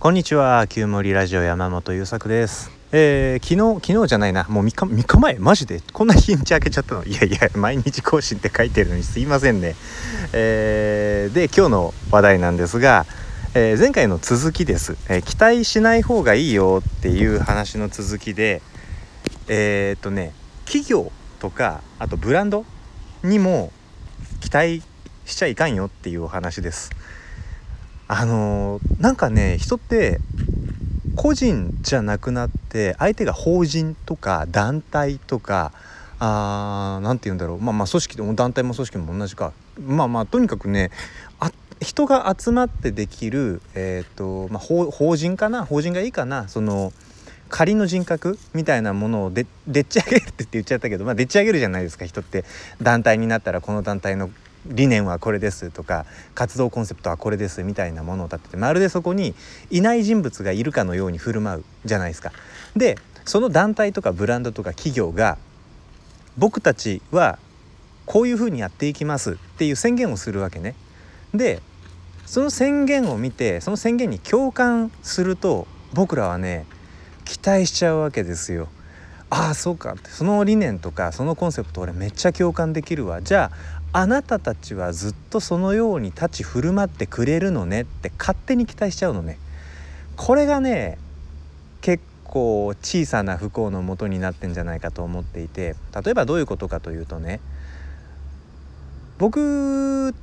こんにちは旧森ラジオ山本優作です。えー、昨日昨日じゃないな。もう3日 ,3 日前？マジで？こんな日にち開けちゃったの？いやいや毎日更新って書いてるのにすいませんね。えー、で今日の話題なんですが、えー、前回の続きです、え、期待しない方がいいよっていう話の続きでえ、っとね企業とかあとブランドにも期待しちゃいかんよっていうお話です。あのー、なんかね人って個人じゃなくなって相手が法人とか団体とか何て言うんだろう。まあまあ組織でも団体も組織も同じか。まあまあとにかくねあ人が集まってできる、えーとまあ、法人かな？法人がいいかな？その仮の人格みたいなものをででっち上げるって言っちゃったけど、まあ、でっち上げるじゃないですか人って。団体になったらこの団体の理念はこれですとか活動コンセプトはこれですみたいなものを立ててまるでそこにいない人物がいるかのように振る舞うじゃないですか。でその団体とかブランドとか企業が僕たちはこういうふうにやっていきますっていう宣言をするわけね。でその宣言を見てその宣言に共感すると僕らはね期待しちゃうわけですよ。ああそうかってその理念とかそのコンセプト俺めっちゃ共感できるわじゃあなたたちはずっとそのように立ち振る舞ってくれるのねって勝手に期待しちゃうのねこれがね結構小さな不幸のもとになってんじゃないかと思っていて例えばどういうことかというとね僕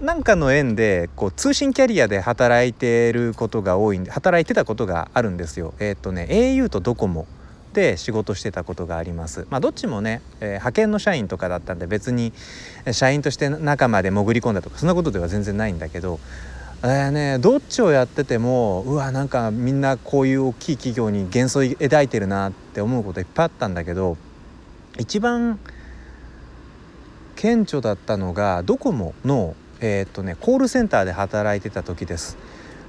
なんかの縁でこう通信キャリアで働いてることが多いんで働いてたことがあるんですよ。えっ、ー、とね au とドコモで仕事してたことがあります。まあ、どっちもね、えー、派遣の社員とかだったんで別に社員として中まで潜り込んだとかそんなことでは全然ないんだけど、えーね、どっちをやっててもうわなんかみんなこういう大きい企業に幻想抱いてるなって思うこといっぱいあったんだけど一番顕著だったのがドコモの、えー、っとね、コールセンターで働いてた時です。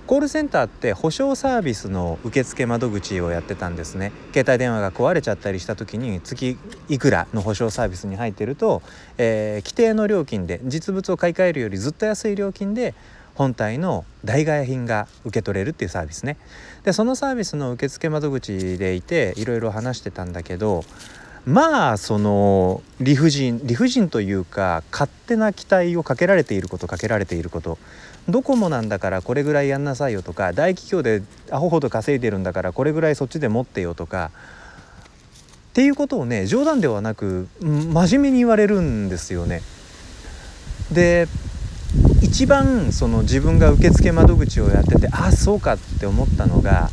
コールセンターって保証サービスの受付窓口をやってたんですね。携帯電話が壊れちゃったりした時に月いくらの保証サービスに入ってると、えー、規定の料金で実物を買い替えるよりずっと安い料金で本体の代替品が受け取れるっていうサービスね。でそのサービスの受付窓口でいていろいろ話してたんだけどまあその理不尽理不尽というか勝手な期待をかけられていることかけられていることドコモなんだからこれぐらいやんなさいよとか大企業でアホほど稼いでるんだからこれぐらいそっちで持ってよとかっていうことをね冗談ではなく真面目に言われるんですよね。で一番その自分が受付窓口をやっててああそうかって思ったのが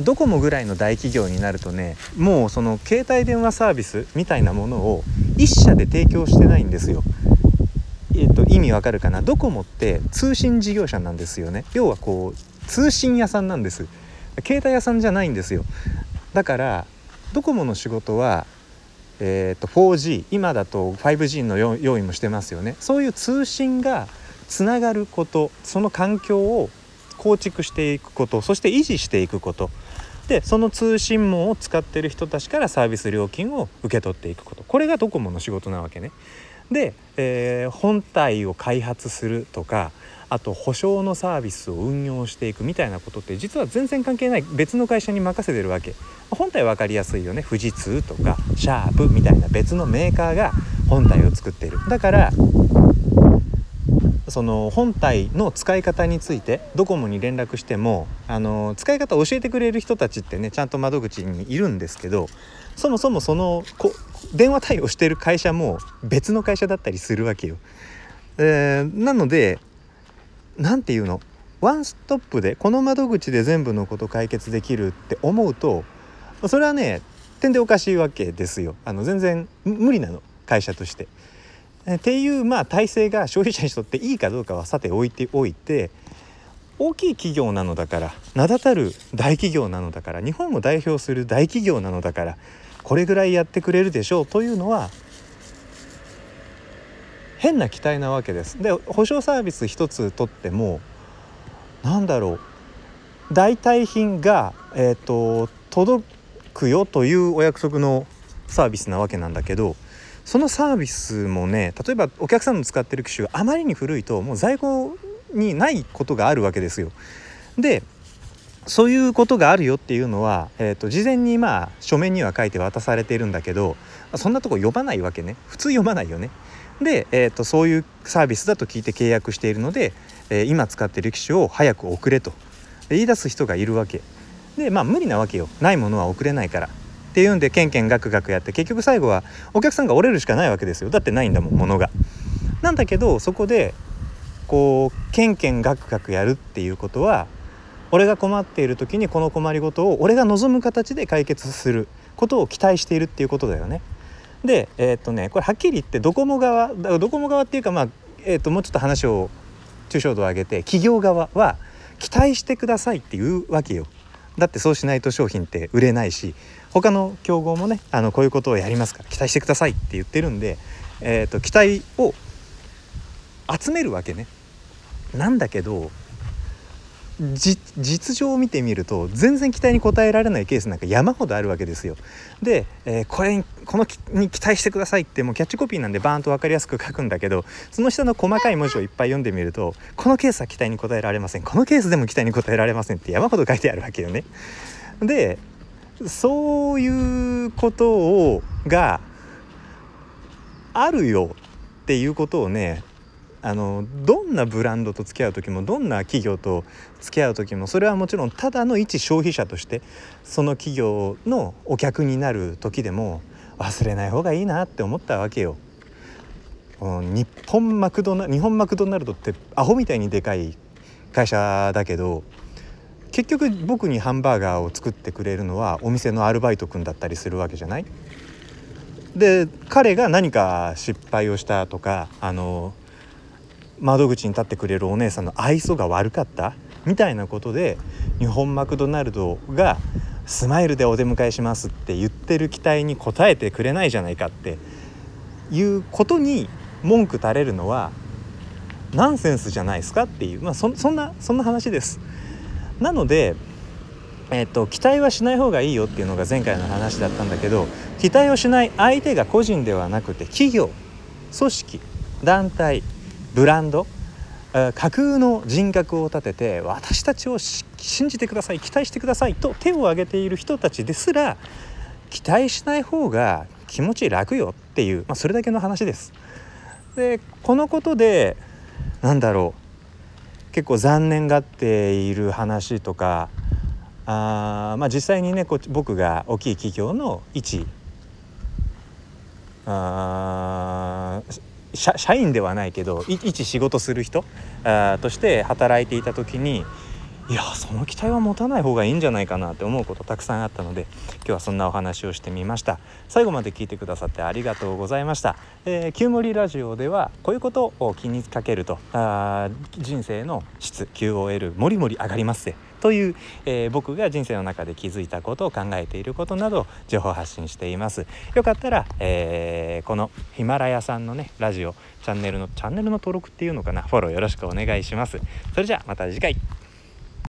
ドコモぐらいの大企業になるとねもうその携帯電話サービスみたいなものを1社で提供してないんですよ。えーと、意味わかるかな？ドコモって通信事業者なんですよね。要はこう通信屋さんなんです。携帯屋さんじゃないんですよ。だからドコモの仕事はえーと、4G 今だと 5G の用意もしてますよね。そういう通信がつながることその環境を構築していくことそして維持していくこと。でその通信網を使ってる人たちからサービス料金を受け取っていくこと。これがドコモの仕事なわけね。で、えー、本体を開発するとかあと保証のサービスを運用していくみたいなことって実は全然関係ない別の会社に任せてるわけ。本体分かりやすいよね。富士通とかシャープみたいな別のメーカーが本体を作っている。だからその本体の使い方についてドコモに連絡してもあの使い方を教えてくれる人たちってねちゃんと窓口にいるんですけどそもそもそのこ電話対応してる会社も別の会社だったりするわけよ。えー、なので何て言うの？ワンストップでこの窓口で全部のこと解決できるって思うとそれはね点でおかしいわけですよ。あの全然無理なの会社として。っていうまあ体制が消費者にとっていいかどうかはさて置いておいて大きい企業なのだから名だたる大企業なのだから日本を代表する大企業なのだからこれぐらいやってくれるでしょうというのは変な期待なわけです。で保証サービス一つとっても何だろう代替品が、えーと、届くよというお約束のサービスなわけなんだけどそのサービスもね例えばお客さんの使ってる機種があまりに古いともう在庫にないことがあるわけですよ。でそういうことがあるよっていうのは、えーと、事前にまあ書面には書いて渡されているんだけどそんなとこ読まないわけね。普通読まないよね。で、えーと、そういうサービスだと聞いて契約しているので、えー、今使ってる機種を早く送れと。言い出す人がいるわけ。でまあ無理なわけよ。ないものは送れないから。っていうんでケンケンガクガクやって結局最後はお客さんが折れるしかないわけですよだってないんだもん物が。なんだけどそこでこうケンケンガクガクやるっていうことは俺が困っている時にこの困りごとを俺が望む形で解決することを期待しているっていうことだよね。でえー、っとねこれはっきり言ってドコモ側ドコモ側っていうかまあ、えー、っともうちょっと話を抽象度を上げて企業側は期待してくださいっていうわけよ。だってそうしないと商品って売れないし他の競合もねあのこういうことをやりますから期待してくださいって言ってるんで、えーと期待を集めるわけね。なんだけど実情を見てみると全然期待に応えられないケースなんか山ほどあるわけですよ。で、えー、これにこのに期待してくださいってもうキャッチコピーなんでバーンと分かりやすく書くんだけどその下の細かい文字をいっぱい読んでみるとこのケースは期待に応えられませんこのケースでも期待に応えられませんって山ほど書いてあるわけよね。でそういうことをがあるよっていうことをねあのどんなブランドと付き合う時もどんな企業と付き合う時もそれはもちろんただの一消費者としてその企業のお客になる時でも忘れない方がいいなって思ったわけよ。日本マクドナ日本マクドナルドってアホみたいにでかい会社だけど結局僕にハンバーガーを作ってくれるのはお店のアルバイト君だったりするわけじゃない？で彼が何か失敗をしたとかあの窓口に立ってくれるお姉さんの愛想が悪かった？みたいなことで日本マクドナルドがスマイルでお出迎えしますって言ってる期待に応えてくれないじゃないかっていうことに文句垂れるのはナンセンスじゃないですかっていう、まあ、そそんなそんな話です。なので、えーと、期待はしない方がいいよっていうのが前回の話だったんだけど期待をしない相手が個人ではなくて企業組織団体ブランド？架空の人格を立てて私たちを信じてください期待してくださいと手を挙げている人たちですら期待しない方が気持ち楽よっていう、まあ、それだけの話です。でこのことでなんだろう結構残念がっている話とかあ、まあ、実際にねこ僕が大きい企業の一あ社員ではないけど一仕事する人として働いていた時にいやその期待は持たない方がいいんじゃないかなって思うことたくさんあったので今日はそんなお話をしてみました。最後まで聞いてくださってありがとうございました、えー、旧森ラジオではこういうことを気にかけるとあ人生の質 QOL もりもり上がりますぜ。という、えー、僕が人生の中で気づいたことを考えていることなど情報発信しています。よかったら、えー、このヒマラヤさんのねラジオチャンネルのチャンネルの登録っていうのかな？フォローよろしくお願いします。それじゃあまた次回。